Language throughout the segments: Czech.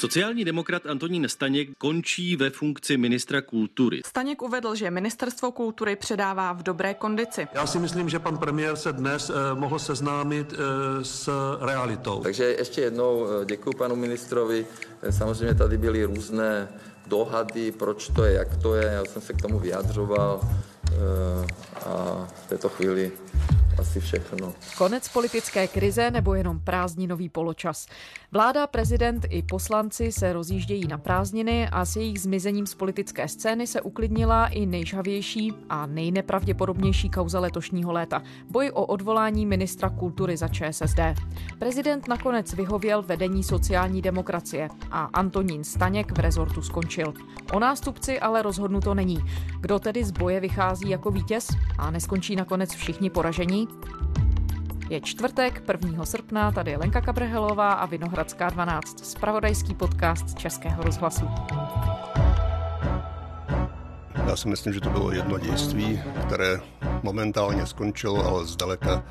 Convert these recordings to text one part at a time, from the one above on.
Sociální demokrat Antonín Staněk končí ve funkci ministra kultury. Staněk uvedl, že ministerstvo kultury předává v dobré kondici. Já si myslím, že pan premiér se dnes eh, mohl seznámit eh, s realitou. Takže ještě jednou eh, děkuji panu ministrovi. Eh, Samozřejmě tady byly různé dohady, proč to je, jak to je. Já jsem se k tomu vyjadřoval eh, a v této chvíli asi všechno. Konec politické krize nebo jenom prázdninový poločas. Vláda, prezident i poslanci se rozjíždějí na prázdniny a s jejich zmizením z politické scény se uklidnila i nejžhavější a nejnepravděpodobnější kauza letošního léta. Boj o odvolání ministra kultury za ČSSD. Prezident nakonec vyhověl vedení sociální demokracie a Antonín Staněk v rezortu skončil. O nástupci ale rozhodnuto není. Kdo tedy z boje vychází jako vítěz a neskončí nakonec všichni poražení? Je čtvrtek, 1. srpna, tady je Lenka Kabrhelová a Vinohradská 12, spravodajský podcast Českého rozhlasu. Já si myslím, že to bylo jedno dějství, které momentálně skončilo, ale zdaleka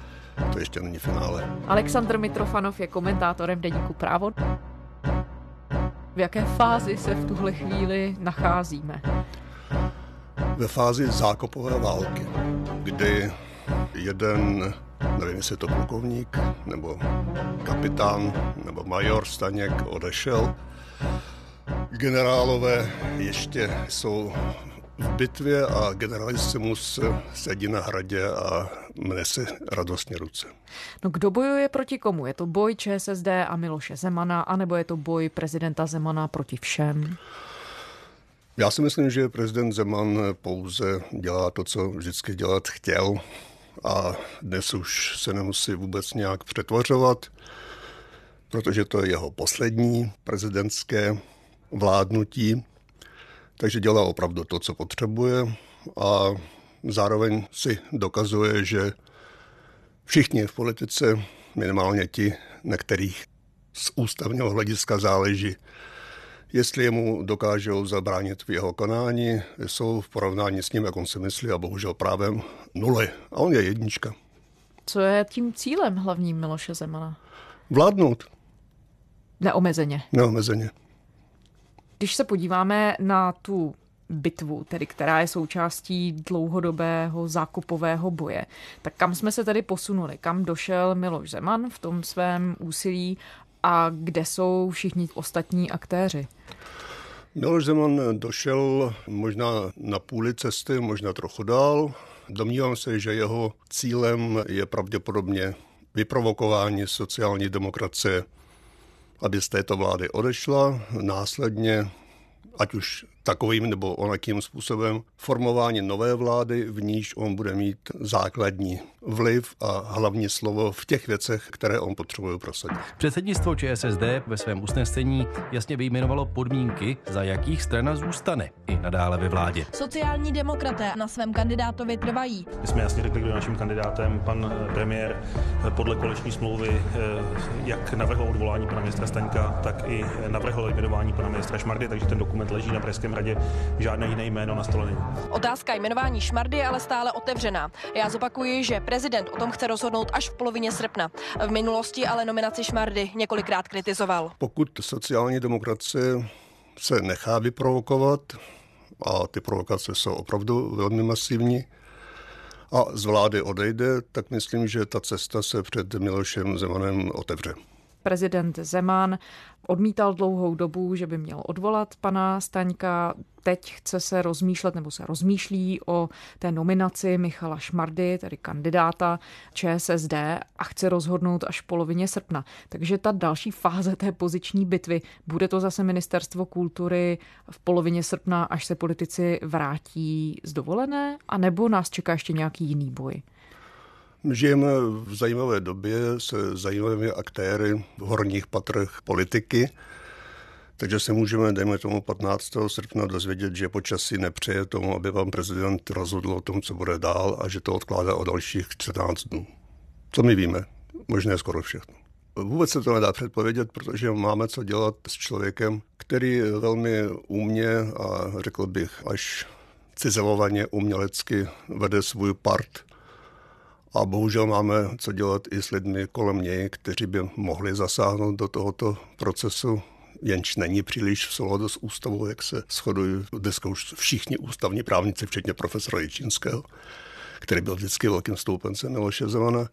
to ještě není finále. Alexandr Mitrofanov je komentátorem deníku Právo. V jaké fázi se v tuhle chvíli nacházíme? Ve fázi zákopové války, kdy jeden, nevím, jestli je to plukovník, nebo kapitán, nebo major Staněk odešel. Generálové ještě jsou v bitvě a generalismus sedí na hradě a mne si radostně ruce. No kdo bojuje proti komu? Je to boj ČSSD a Miloše Zemana, anebo je to boj prezidenta Zemana proti všem? Já si myslím, že prezident Zeman pouze dělá to, co vždycky dělat chtěl a dnes už se nemusí vůbec nějak přetvařovat, protože to je jeho poslední prezidentské vládnutí, takže dělá opravdu to, co potřebuje a zároveň si dokazuje, že všichni v politice, minimálně ti, na kterých z ústavního hlediska záleží, jestli jemu dokážou zabránit v jeho konání, jsou v porovnání s ním, jak on si myslí, a bohužel právem nuly. A on je jednička. Co je tím cílem hlavním Miloše Zemana? Vládnout Neomezeně. neomezeně. Když se podíváme na tu bitvu, tedy která je součástí dlouhodobého zákupového boje, tak kam jsme se tedy posunuli? Kam došel Miloš Zeman v tom svém úsilí a kde jsou všichni ostatní aktéři? Miloš Zeman došel možná na půli cesty, možná trochu dál. Domnívám se, že jeho cílem je pravděpodobně vyprovokování sociální demokracie, aby z této vlády odešla, následně, ať už takovým nebo onakým způsobem, formování nové vlády, v níž on bude mít základní vliv a hlavní slovo v těch věcech, které on potřebuje prosadit. Předsednictvo ČSSD ve svém usnesení jasně vyjmenovalo podmínky, za jakých strana zůstane i nadále ve vládě. Sociální demokraté na svém kandidátovi trvají. My jsme jasně řekli, kdo je naším kandidátem. Pan eh, premiér eh, podle koleční smlouvy eh, jak navrhl odvolání pana ministra Staňka, tak i navrhl jmenování pana ministra Šmardy, takže ten dokument leží na Pražském radě. Žádné jiné jméno na stole není. Otázka jmenování Šmardy je ale stále otevřená. Já zopakuji, že prezident o tom chce rozhodnout až v polovině srpna. V minulosti ale nominaci Šmardy několikrát kritizoval. Pokud sociální demokracie se nechá vyprovokovat, a ty provokace jsou opravdu velmi masivní, a z vlády odejde, tak myslím, že ta cesta se před Milošem Zemanem otevře. Prezident Zeman odmítal dlouhou dobu, že by měl odvolat pana Staňka. Teď chce se rozmýšlet, nebo se rozmýšlí o té nominaci Michala Šmardy, tedy kandidáta ČSSD, a chce rozhodnout až v polovině srpna. Takže ta další fáze té poziční bitvy, bude to zase ministerstvo kultury v polovině srpna, až se politici vrátí z dovolené, a nebo nás čeká ještě nějaký jiný boj? Žijeme v zajímavé době se zajímavými aktéry v horních patrech politiky, takže se můžeme, dejme tomu 15. srpna, dozvědět, že počasí nepřeje tomu, aby pan prezident rozhodl o tom, co bude dál a že to odkládá o dalších 14 dnů. Co my víme? Možné skoro všechno. Vůbec se to nedá předpovědět, protože máme co dělat s člověkem, který velmi úmě a řekl bych až cizelovaně umělecky vede svůj part a bohužel máme co dělat i s lidmi kolem něj, kteří by mohli zasáhnout do tohoto procesu. jenž není příliš v souladu s ústavou, jak se shodují dneska už všichni ústavní právníci, včetně profesora Jičínského, který byl vždycky velkým stoupencem Miloše Zemana.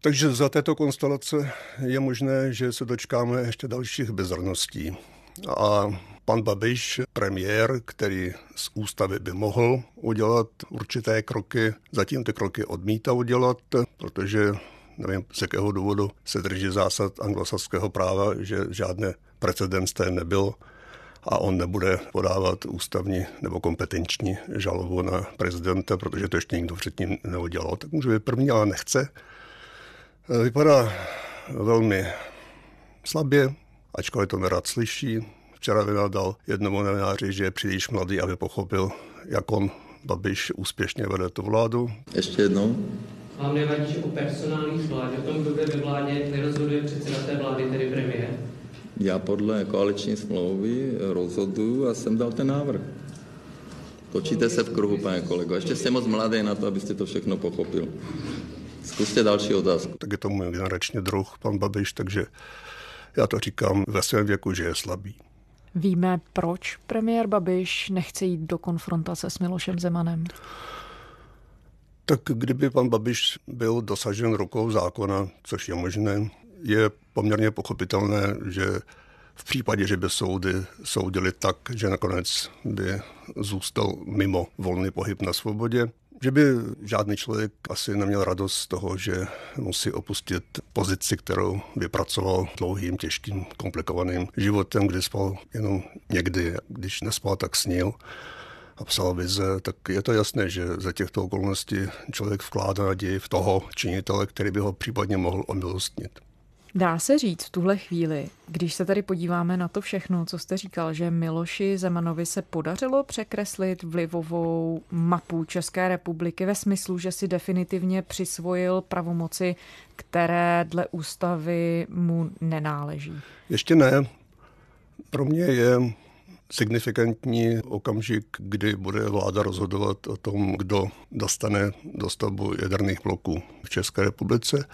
Takže za této konstelace je možné, že se dočkáme ještě dalších bezrností. A pan Babiš, premiér, který z ústavy by mohl udělat určité kroky, zatím ty kroky odmítá udělat, protože nevím, z jakého důvodu se drží zásad anglosaského práva, že žádné precedens nebyl a on nebude podávat ústavní nebo kompetenční žalobu na prezidenta, protože to ještě nikdo předtím neudělal. Tak může být první, ale nechce. Vypadá velmi slabě, ačkoliv to nerad slyší. Včera vynadal jednomu novináři, že je příliš mladý, aby pochopil, jak on, Babiš, úspěšně vede tu vládu. Ještě jednou. Vám nevadí, že o personálních vládě, o tom, kdo bude ve vládě, nerozhoduje předseda té vlády, tedy premiér? Já podle koaliční smlouvy rozhodu a jsem dal ten návrh. Točíte se v kruhu, pane kolego. Ještě jste moc mladý na to, abyste to všechno pochopil. Zkuste další otázku. Tak je to můj generační druh, pan Babiš, takže já to říkám ve svém věku, že je slabý. Víme, proč premiér Babiš nechce jít do konfrontace s Milošem Zemanem? Tak kdyby pan Babiš byl dosažen rukou zákona, což je možné, je poměrně pochopitelné, že v případě, že by soudy soudili tak, že nakonec by zůstal mimo volný pohyb na svobodě, že by žádný člověk asi neměl radost z toho, že musí opustit pozici, kterou vypracoval dlouhým, těžkým, komplikovaným životem, kdy spal jenom někdy, když nespal, tak snil a psal vize, tak je to jasné, že za těchto okolností člověk vkládá naději v toho činitele, který by ho případně mohl omilostnit. Dá se říct v tuhle chvíli, když se tady podíváme na to všechno, co jste říkal, že Miloši Zemanovi se podařilo překreslit vlivovou mapu České republiky ve smyslu, že si definitivně přisvojil pravomoci, které dle ústavy mu nenáleží? Ještě ne. Pro mě je signifikantní okamžik, kdy bude vláda rozhodovat o tom, kdo dostane dostavbu jaderných bloků v České republice.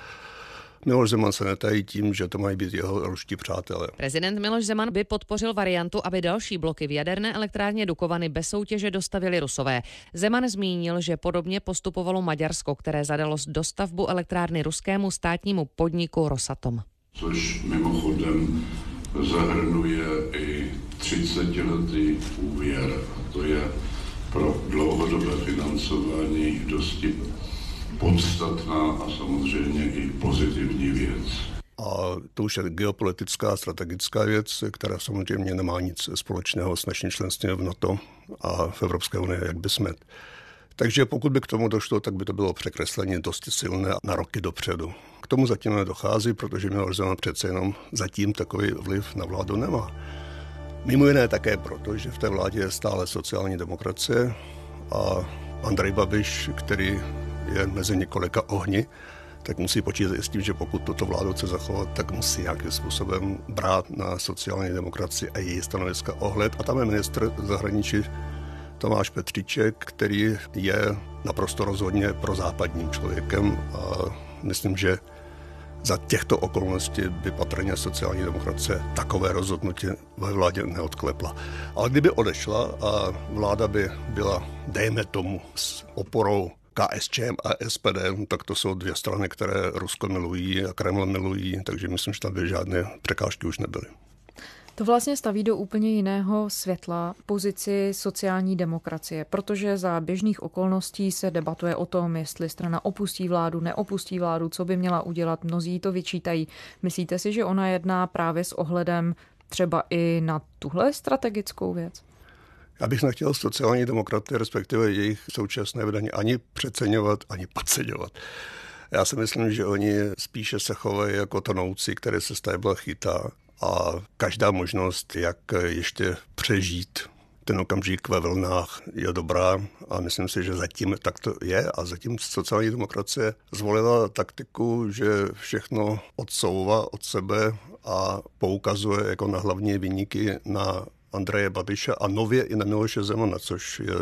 Miloš Zeman se netají tím, že to mají být jeho ruští přátelé. Prezident Miloš Zeman by podpořil variantu, aby další bloky v jaderné elektrárně Dukovany bez soutěže dostavili Rusové. Zeman zmínil, že podobně postupovalo Maďarsko, které zadalo dostavbu elektrárny ruskému státnímu podniku Rosatom. Což mimochodem zahrnuje i 30-letý úvěr. A to je pro dlouhodobé financování dosti podstatná a samozřejmě i pozitivní věc. A to už je geopolitická, strategická věc, která samozřejmě nemá nic společného s naším členstvím v NATO a v Evropské unii, jak by jsme. Takže pokud by k tomu došlo, tak by to bylo překreslení dosti silné na roky dopředu. K tomu zatím nedochází, protože Miloš Zeman přece jenom zatím takový vliv na vládu nemá. Mimo jiné také proto, že v té vládě je stále sociální demokracie a Andrej Babiš, který je mezi několika ohni, tak musí počítat i s tím, že pokud toto vládu chce zachovat, tak musí nějakým způsobem brát na sociální demokracii a její stanoviska ohled. A tam je ministr zahraničí Tomáš Petříček, který je naprosto rozhodně pro západním člověkem a myslím, že za těchto okolností by patrně sociální demokracie takové rozhodnutí ve vládě neodklepla. Ale kdyby odešla a vláda by byla, dejme tomu, s oporou KSČM a SPD, tak to jsou dvě strany, které Rusko milují a Kreml milují, takže myslím, že tam by žádné překážky už nebyly. To vlastně staví do úplně jiného světla pozici sociální demokracie, protože za běžných okolností se debatuje o tom, jestli strana opustí vládu, neopustí vládu, co by měla udělat. Mnozí to vyčítají. Myslíte si, že ona jedná právě s ohledem třeba i na tuhle strategickou věc? Já bych nechtěl sociální demokraty, respektive jejich současné vedení, ani přeceňovat, ani podceňovat. Já si myslím, že oni spíše se chovají jako tonouci, které se stébla chytá. A každá možnost, jak ještě přežít ten okamžik ve vlnách je dobrá. A myslím si, že zatím tak to je. A zatím sociální demokracie zvolila taktiku, že všechno odsouvá od sebe a poukazuje jako na hlavní vyníky na Andreje Babiše a nově i na Miloše Zemana, což je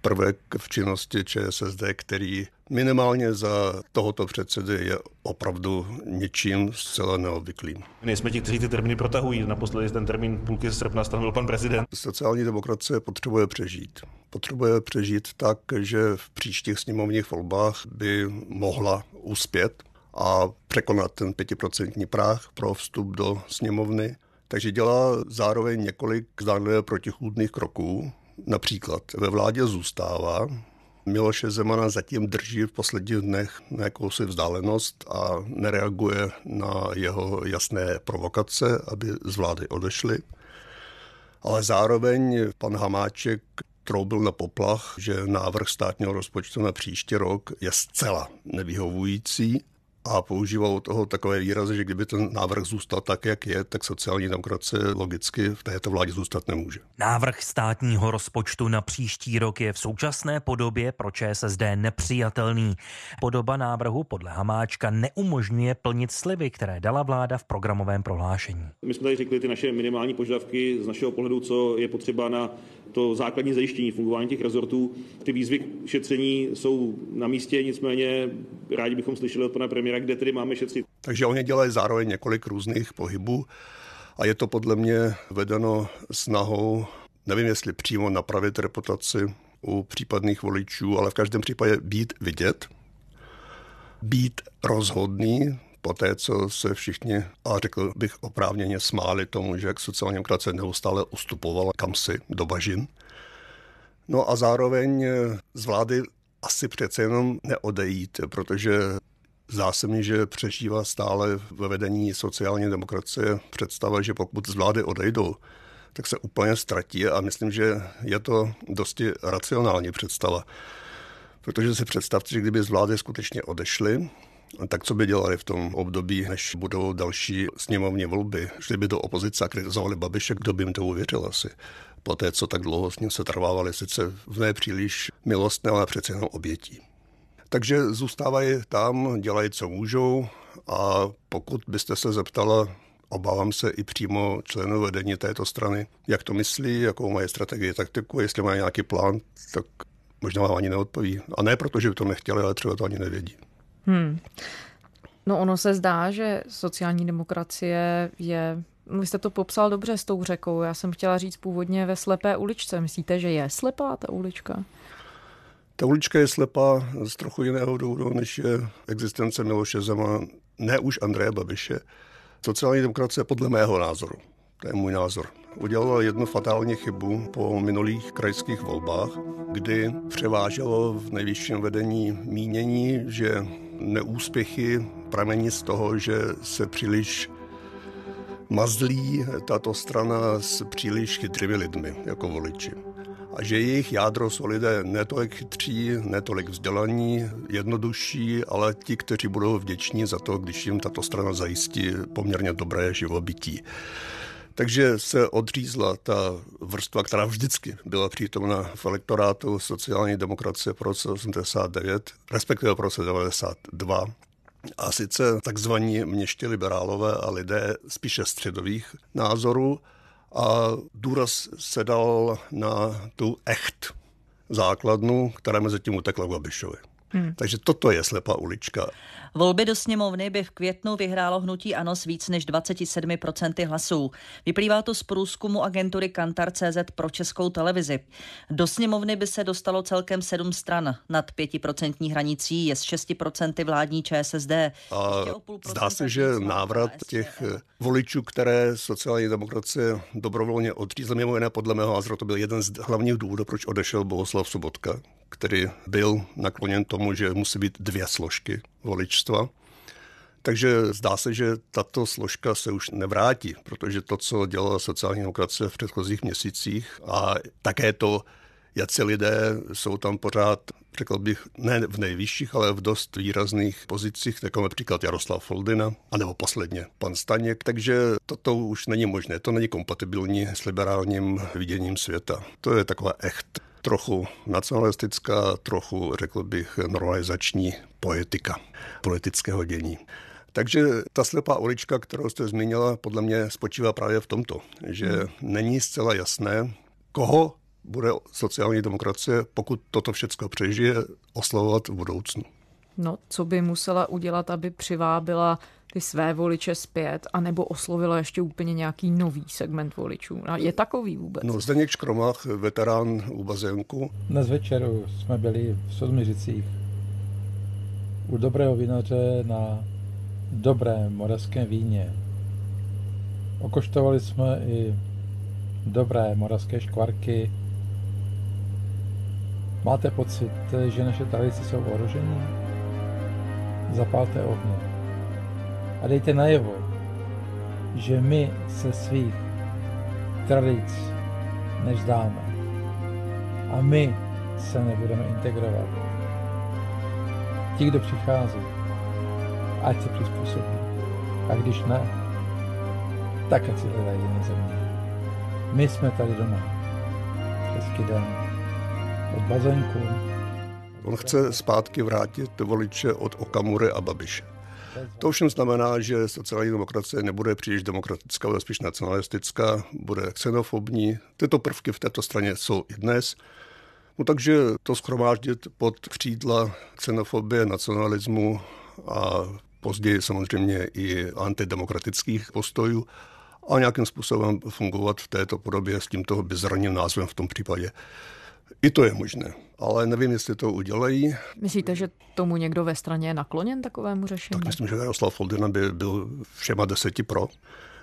prvek v činnosti ČSSD, který minimálně za tohoto předsedy je opravdu něčím zcela neobvyklým. Nejsme ti, kteří ty termíny protahují. Naposledy ten termín půlky srpna stanovil pan prezident. Sociální demokracie potřebuje přežít. Potřebuje přežít tak, že v příštích sněmovních volbách by mohla uspět a překonat ten pětiprocentní práh pro vstup do sněmovny. Takže dělá zároveň několik zdánlivě protichůdných kroků. Například ve vládě zůstává, Miloše Zemana zatím drží v posledních dnech na jakousi vzdálenost a nereaguje na jeho jasné provokace, aby z vlády odešli. Ale zároveň pan Hamáček troubil na poplach, že návrh státního rozpočtu na příští rok je zcela nevyhovující a používal toho takové výrazy, že kdyby ten návrh zůstal tak, jak je, tak sociální demokracie logicky v této vládě zůstat nemůže. Návrh státního rozpočtu na příští rok je v současné podobě pro ČSSD nepřijatelný. Podoba návrhu podle Hamáčka neumožňuje plnit slivy, které dala vláda v programovém prohlášení. My jsme tady řekli ty naše minimální požadavky z našeho pohledu, co je potřeba na to základní zajištění fungování těch rezortů. Ty výzvy k šetření jsou na místě, nicméně rádi bychom slyšeli od pana premiéra, kde tedy máme šetřit. Takže oni dělají zároveň několik různých pohybů a je to podle mě vedeno snahou, nevím jestli přímo napravit reputaci u případných voličů, ale v každém případě být vidět, být rozhodný, po té, co se všichni, a řekl bych oprávněně, smáli tomu, že jak sociální demokracie neustále ustupovala kamsi do bažin. No a zároveň z vlády asi přece jenom neodejít, protože Zdá se mi, že přežívá stále ve vedení sociální demokracie představa, že pokud z vlády odejdou, tak se úplně ztratí a myslím, že je to dosti racionální představa. Protože si představte, že kdyby z vlády skutečně odešli, tak co by dělali v tom období, než budou další sněmovní volby? Šli by do opozice a kritizovali Babiše, kdo by jim to uvěřil asi. Poté, co tak dlouho s ním se trvávali, sice v nepříliš milostné, ale přece jenom obětí. Takže zůstávají tam, dělají, co můžou a pokud byste se zeptala, obávám se i přímo členů vedení této strany, jak to myslí, jakou mají strategii, taktiku, jestli mají nějaký plán, tak možná vám ani neodpoví. A ne proto, že by to nechtěli, ale třeba to ani nevědí. Hmm. No ono se zdá, že sociální demokracie je vy jste to popsal dobře s tou řekou. Já jsem chtěla říct původně ve slepé uličce. Myslíte, že je slepá ta ulička? Ta ulička je slepá z trochu jiného důvodu, než je existence Miloše Zema, ne už Andreje Babiše. Sociální demokracie podle mého názoru, to je můj názor, udělala jednu fatální chybu po minulých krajských volbách, kdy převáželo v nejvyšším vedení mínění, že neúspěchy pramení z toho, že se příliš mazlí tato strana s příliš chytrými lidmi jako voliči a že jejich jádro jsou lidé netolik chytří, netolik vzdělaní, jednodušší, ale ti, kteří budou vděční za to, když jim tato strana zajistí poměrně dobré živobytí. Takže se odřízla ta vrstva, která vždycky byla přítomna v elektorátu sociální demokracie po roce 89, respektive po roce 92. A sice takzvaní měště liberálové a lidé spíše středových názorů, a důraz se dal na tu echt základnu, která mezi tím utekla k Babišovi. Hmm. Takže toto je slepá ulička. Volby do sněmovny by v květnu vyhrálo hnutí ANO s víc než 27% hlasů. Vyplývá to z průzkumu agentury Kantar CZ pro českou televizi. Do sněmovny by se dostalo celkem sedm stran. Nad 5% hranicí je z 6% vládní ČSSD. A zdá se, že návrat těch voličů, které sociální demokracie dobrovolně odřízla, mimo jiné podle mého názoru, to byl jeden z hlavních důvodů, proč odešel Bohuslav Sobotka, který byl nakloněn tomu, že musí být dvě složky voličstva. Takže zdá se, že tato složka se už nevrátí, protože to, co dělala sociální demokracie v předchozích měsících a také to, jak si lidé jsou tam pořád, řekl bych, ne v nejvyšších, ale v dost výrazných pozicích, jako například Jaroslav Foldina, anebo posledně pan Staněk. Takže toto už není možné, to není kompatibilní s liberálním viděním světa. To je taková echt trochu nacionalistická, trochu, řekl bych, normalizační poetika politického dění. Takže ta slepá ulička, kterou jste zmínila, podle mě spočívá právě v tomto, že není zcela jasné, koho bude sociální demokracie, pokud toto všechno přežije, oslavovat v budoucnu. No, co by musela udělat, aby přivábila ty své voliče zpět, anebo oslovila ještě úplně nějaký nový segment voličů? A je takový vůbec? No, Zdeněk Škromach, veterán u bazénku. Dnes večeru jsme byli v Sodmiřicích u dobrého vinaře na dobrém moravském víně. Okoštovali jsme i dobré moravské škvarky. Máte pocit, že naše tradice jsou ohroženy? Zapálte ohně. A dejte najevo, že my se svých tradic nevzdáme. A my se nebudeme integrovat. Ti, kdo přichází, ať se přizpůsobí. A když ne, tak ať si hledají jiné země. My jsme tady doma. Hezký den. Od bazénku. On chce zpátky vrátit voliče od Okamury a Babiše. To všem znamená, že sociální demokracie nebude příliš demokratická, ale spíš nacionalistická, bude xenofobní. Tyto prvky v této straně jsou i dnes. No takže to schromáždit pod křídla xenofobie, nacionalismu a později samozřejmě i antidemokratických postojů a nějakým způsobem fungovat v této podobě s tímto bizarním názvem v tom případě. I to je možné, ale nevím, jestli to udělají. Myslíte, že tomu někdo ve straně je nakloněn takovému řešení? Tak myslím, že Jaroslav Foldina by byl všema deseti pro,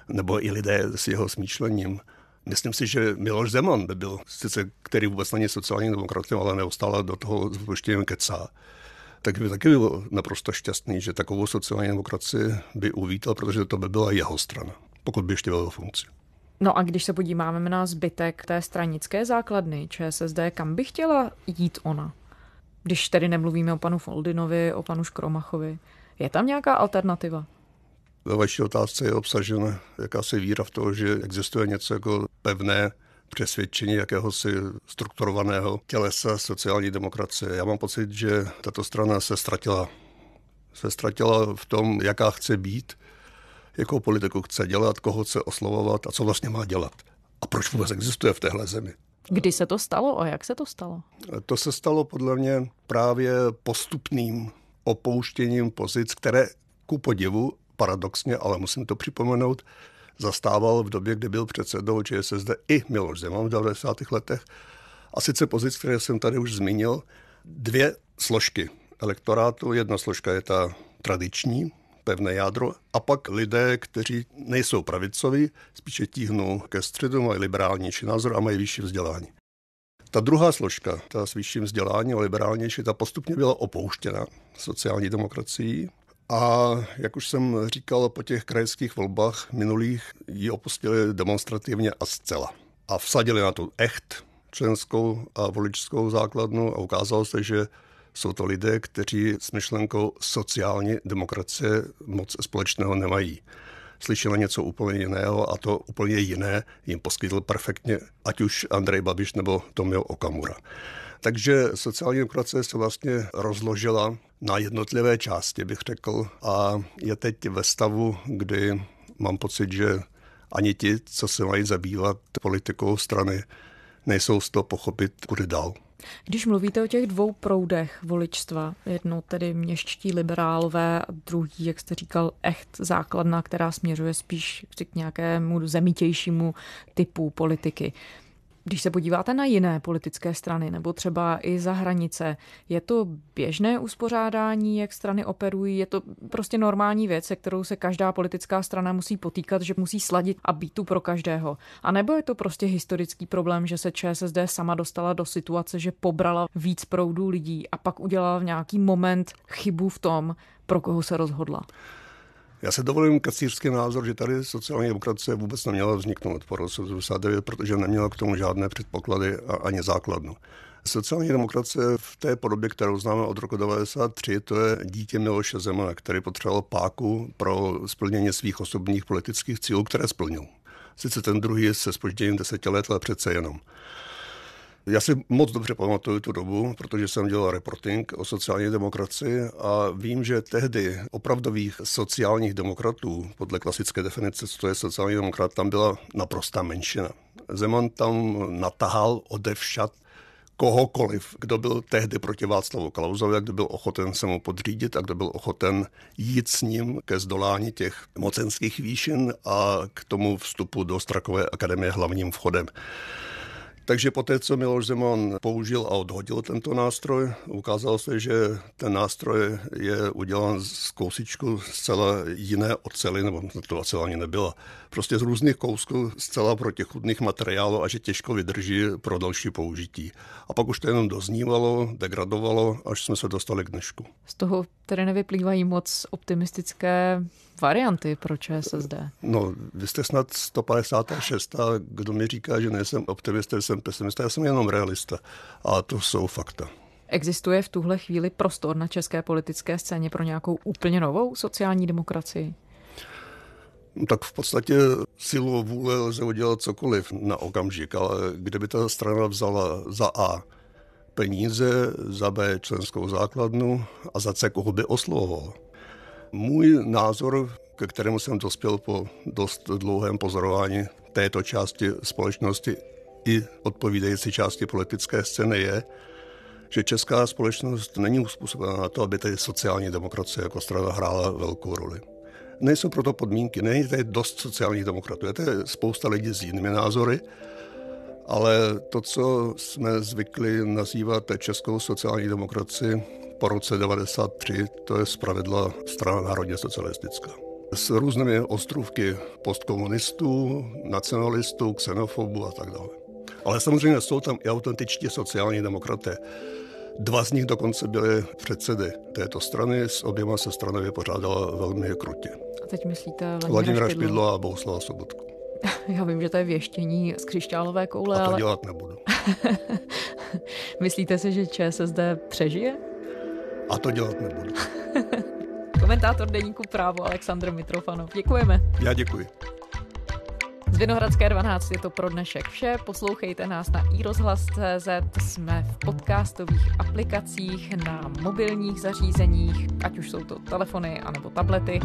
nebo i lidé s jeho smýšlením. Myslím si, že Miloš Zeman by byl, sice který vůbec není sociální demokratem, ale neustále do toho s kecá tak by taky byl naprosto šťastný, že takovou sociální demokracii by uvítal, protože to by byla jeho strana, pokud by ještě byl funkci. No a když se podíváme na zbytek té stranické základny ČSSD, kam by chtěla jít ona? Když tedy nemluvíme o panu Foldinovi, o panu Škromachovi, je tam nějaká alternativa? Ve vaší otázce je obsažena jakási víra v to, že existuje něco jako pevné přesvědčení jakéhosi strukturovaného tělesa sociální demokracie. Já mám pocit, že tato strana se ztratila. Se ztratila v tom, jaká chce být, jakou politiku chce dělat, koho chce oslovovat a co vlastně má dělat. A proč vůbec existuje v téhle zemi. Kdy se to stalo a jak se to stalo? To se stalo podle mě právě postupným opouštěním pozic, které ku podivu, paradoxně, ale musím to připomenout, zastával v době, kdy byl předsedou ČSSD i Miloš Zeman v 90. letech. A sice pozic, které jsem tady už zmínil, dvě složky elektorátu. Jedna složka je ta tradiční, pevné jádro, a pak lidé, kteří nejsou pravicoví, spíše tíhnou ke středu, mají liberálnější názor a mají vyšší vzdělání. Ta druhá složka, ta s vyšším vzděláním a liberálnější, ta postupně byla opouštěna sociální demokracií a jak už jsem říkal, po těch krajských volbách minulých ji opustili demonstrativně a zcela. A vsadili na tu echt členskou a voličskou základnu a ukázalo se, že jsou to lidé, kteří s myšlenkou sociální demokracie moc společného nemají. Slyšeli něco úplně jiného a to úplně jiné jim poskytl perfektně ať už Andrej Babiš nebo Tomio Okamura. Takže sociální demokracie se vlastně rozložila na jednotlivé části, bych řekl, a je teď ve stavu, kdy mám pocit, že ani ti, co se mají zabývat politikou strany, nejsou z toho pochopit, kudy dál. Když mluvíte o těch dvou proudech voličstva, jedno tedy měščtí liberálové a druhý, jak jste říkal, echt základna, která směřuje spíš k nějakému zemitějšímu typu politiky. Když se podíváte na jiné politické strany nebo třeba i za hranice, je to běžné uspořádání, jak strany operují? Je to prostě normální věc, se kterou se každá politická strana musí potýkat, že musí sladit a být tu pro každého? A nebo je to prostě historický problém, že se ČSSD sama dostala do situace, že pobrala víc proudů lidí a pak udělala v nějaký moment chybu v tom, pro koho se rozhodla? Já se dovolím kacířský názor, že tady sociální demokracie vůbec neměla vzniknout po roce 1989, protože neměla k tomu žádné předpoklady a ani základnu. Sociální demokracie v té podobě, kterou známe od roku 1993, to je dítě Miloše Zemana, který potřeboval páku pro splnění svých osobních politických cílů, které splnil. Sice ten druhý se spožděním deseti let, ale přece jenom. Já si moc dobře pamatuju tu dobu, protože jsem dělal reporting o sociální demokracii a vím, že tehdy opravdových sociálních demokratů, podle klasické definice, co to je sociální demokrat, tam byla naprostá menšina. Zeman tam natahal odevšat kohokoliv, kdo byl tehdy proti Václavu Klausovi, kdo byl ochoten se mu podřídit a kdo byl ochoten jít s ním ke zdolání těch mocenských výšin a k tomu vstupu do Strakové akademie hlavním vchodem. Takže poté, co Miloš Zeman použil a odhodil tento nástroj, ukázalo se, že ten nástroj je udělán z kousičku zcela jiné ocely, nebo to ocel ani nebyla, prostě z různých kousků zcela protichudných materiálů a že těžko vydrží pro další použití. A pak už to jenom doznívalo, degradovalo, až jsme se dostali k dnešku. Z toho tedy nevyplývají moc optimistické varianty pro ČSSD? No, vy jste snad 156. A kdo mi říká, že nejsem optimista, jsem pesimista, já jsem jenom realista. A to jsou fakta. Existuje v tuhle chvíli prostor na české politické scéně pro nějakou úplně novou sociální demokracii? No, tak v podstatě silu vůle lze udělat cokoliv na okamžik, ale kdyby ta strana vzala za A peníze, za B členskou základnu a za C koho by oslovoval, můj názor, ke kterému jsem dospěl po dost dlouhém pozorování této části společnosti i odpovídající části politické scény je, že česká společnost není uspůsobena na to, aby tady sociální demokracie jako strana hrála velkou roli. Nejsou proto podmínky, není tady dost sociálních demokratů, je tady spousta lidí s jinými názory, ale to, co jsme zvykli nazývat českou sociální demokracii, po roce 93, to je zpravidla strana národně socialistická. S různými ostrůvky postkomunistů, nacionalistů, xenofobů a tak dále. Ale samozřejmě jsou tam i autentičtí sociální demokraté. Dva z nich dokonce byly předsedy této strany, s oběma se strana vypořádala velmi krutě. A teď myslíte Vladimíra, Vladimíra Špidlo a Bohuslava Sobotku. Já vím, že to je věštění z křišťálové koule, a to ale... dělat nebudu. Myslíte si, že ČSSD přežije? A to dělat nebudu. Komentátor deníku právo Aleksandr Mitrofanov. Děkujeme. Já děkuji. Z Vinohradské 12 je to pro dnešek vše. Poslouchejte nás na iRozhlas.cz, jsme v podcastových aplikacích, na mobilních zařízeních, ať už jsou to telefony anebo tablety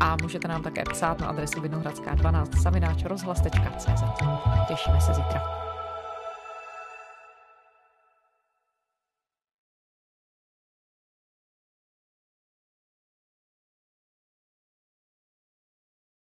a můžete nám také psát na adresu vinohradská12 savináč rozhlas.cz. Těšíme se zítra.